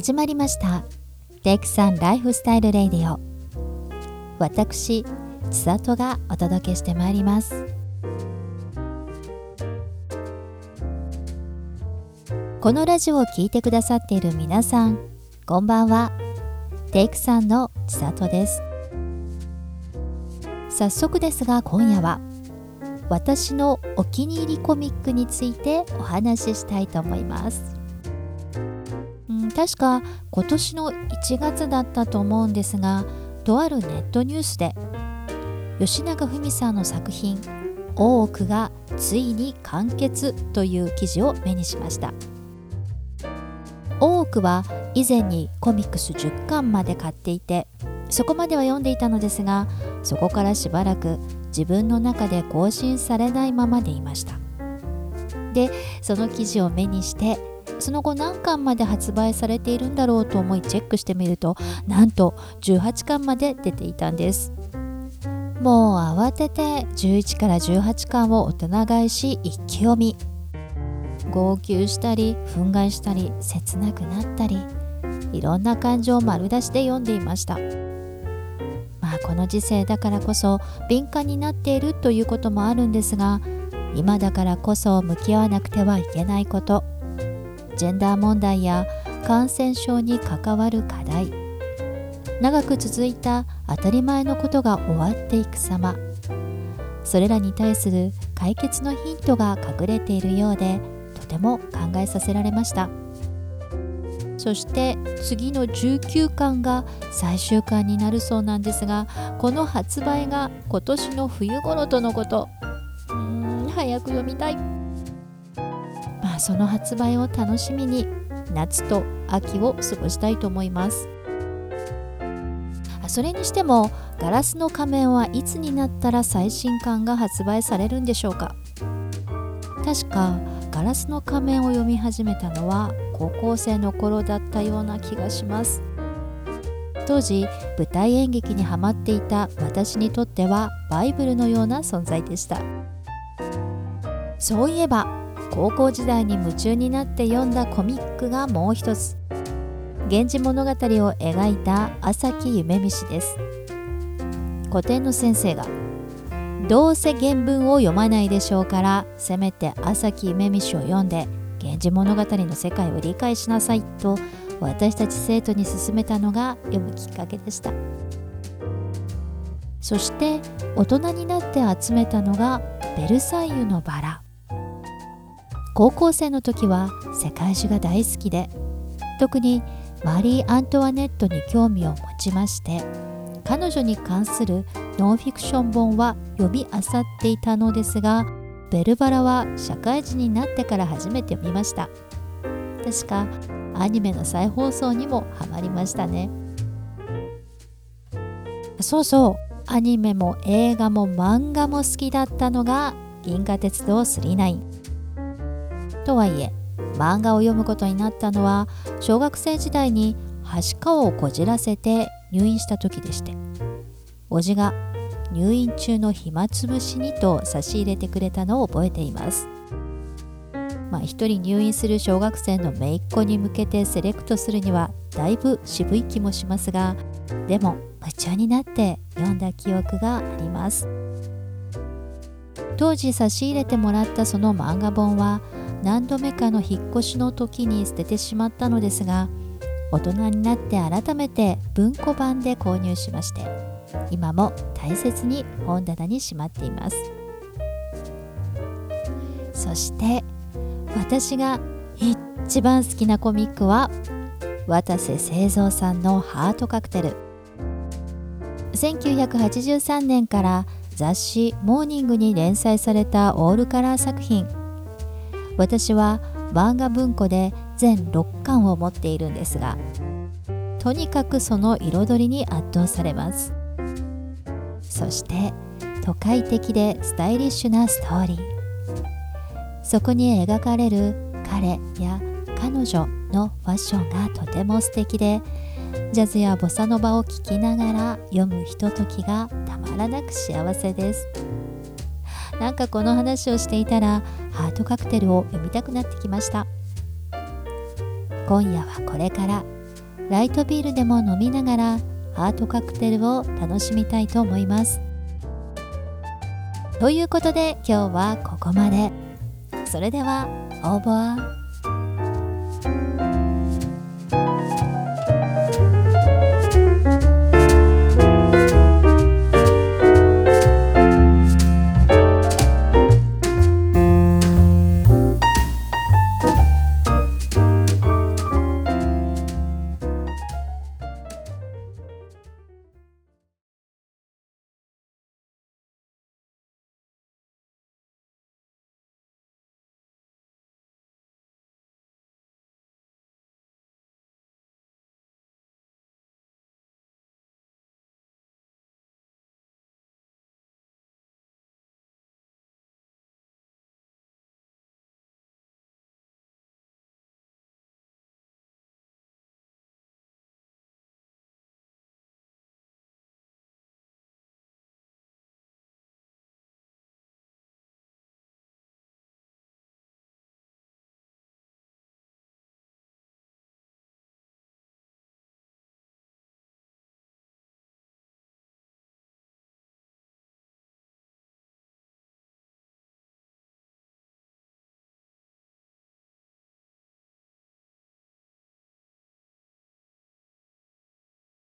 始まりました。テイクさんライフスタイルレディオ。私千里がお届けしてまいります。このラジオを聴いてくださっている皆さんこんばんは。テイクさんの千里です。早速ですが今夜は私のお気に入りコミックについてお話ししたいと思います。確か今年の1月だったと思うんですがとあるネットニュースで吉永文さんの作品「大奥」がついに完結という記事を目にしました。大奥は以前にコミックス10巻まで買っていてそこまでは読んでいたのですがそこからしばらく自分の中で更新されないままでいました。でその記事を目にしてその後何巻まで発売されているんだろうと思いチェックしてみるとなんと18巻まで出ていたんです。もう慌てて11から18巻を大人買いし一気読み。号泣したり憤慨したり切なくなったりいろんな感情を丸出しで読んでいました。まあこの時世だからこそ敏感になっているということもあるんですが今だからこそ向き合わなくてはいけないこと。ジェンダー問題や感染症に関わる課題。長く続いた当たり前のことが終わっていく様。それらに対する解決のヒントが隠れているようでとても考えさせられました。そして次の19巻が最終巻になるそうなんですがこの発売が今年の冬頃とのこと。うーん早く読みたい。その発売を楽しみに夏と秋を過ごしたいと思います。それにしてもガラスの仮面はいつになったら最新刊が発売されるんでしょうか？確かガラスの仮面を読み始めたのは高校生の頃だったような気がします。当時舞台演劇にハマっていた私にとってはバイブルのような存在でした。そういえば高校時代に夢中になって読んだコミックがもう一つ「源氏物語」を描いた朝木夢見氏です。古典の先生が「どうせ原文を読まないでしょうからせめて朝木夢見氏を読んで源氏物語の世界を理解しなさい」と私たち生徒に勧めたのが読むきっかけでした。そして大人になって集めたのが「ベルサイユのバラ」高校生の時は世界史が大好きで特にマリー・アントワネットに興味を持ちまして彼女に関するノンフィクション本は読み漁っていたのですがベルバラは社会人になってから初めて読みました。確かアニメの再放送にもハマりましたね。そうそうアニメも映画も漫画も好きだったのが銀河鉄道999とはいえ漫画を読むことになったのは小学生時代にはしかをこじらせて入院した時でしておじが入院中の暇つぶしにと差し入れてくれたのを覚えています。まあ一人入院する小学生の姪っ子に向けてセレクトするにはだいぶ渋い気もしますがでも夢中になって読んだ記憶があります。当時差し入れてもらったその漫画本は何度目かの引っ越しの時に捨ててしまったのですが大人になって改めて文庫版で購入しまして今も大切に本棚にしまっています。そして私が一番好きなコミックは渡瀬製造さんのハートカクテル。1983年から雑誌「モーニング」に連載されたオールカラー作品。私は漫画文庫で全6巻を持っているんですがとにかくその彩りに圧倒されます。そして都会的でスタイリッシュなストーリー。そこに描かれる彼や彼女のファッションがとても素敵でジャズやボサノバを聴きながら読むひとときがたまらなく幸せです。なんかこの話をしていたらハートカクテルを読みたくなってきました。今夜はこれからライトビールでも飲みながらハートカクテルを楽しみたいと思います。ということで今日はここまで。それではオーバー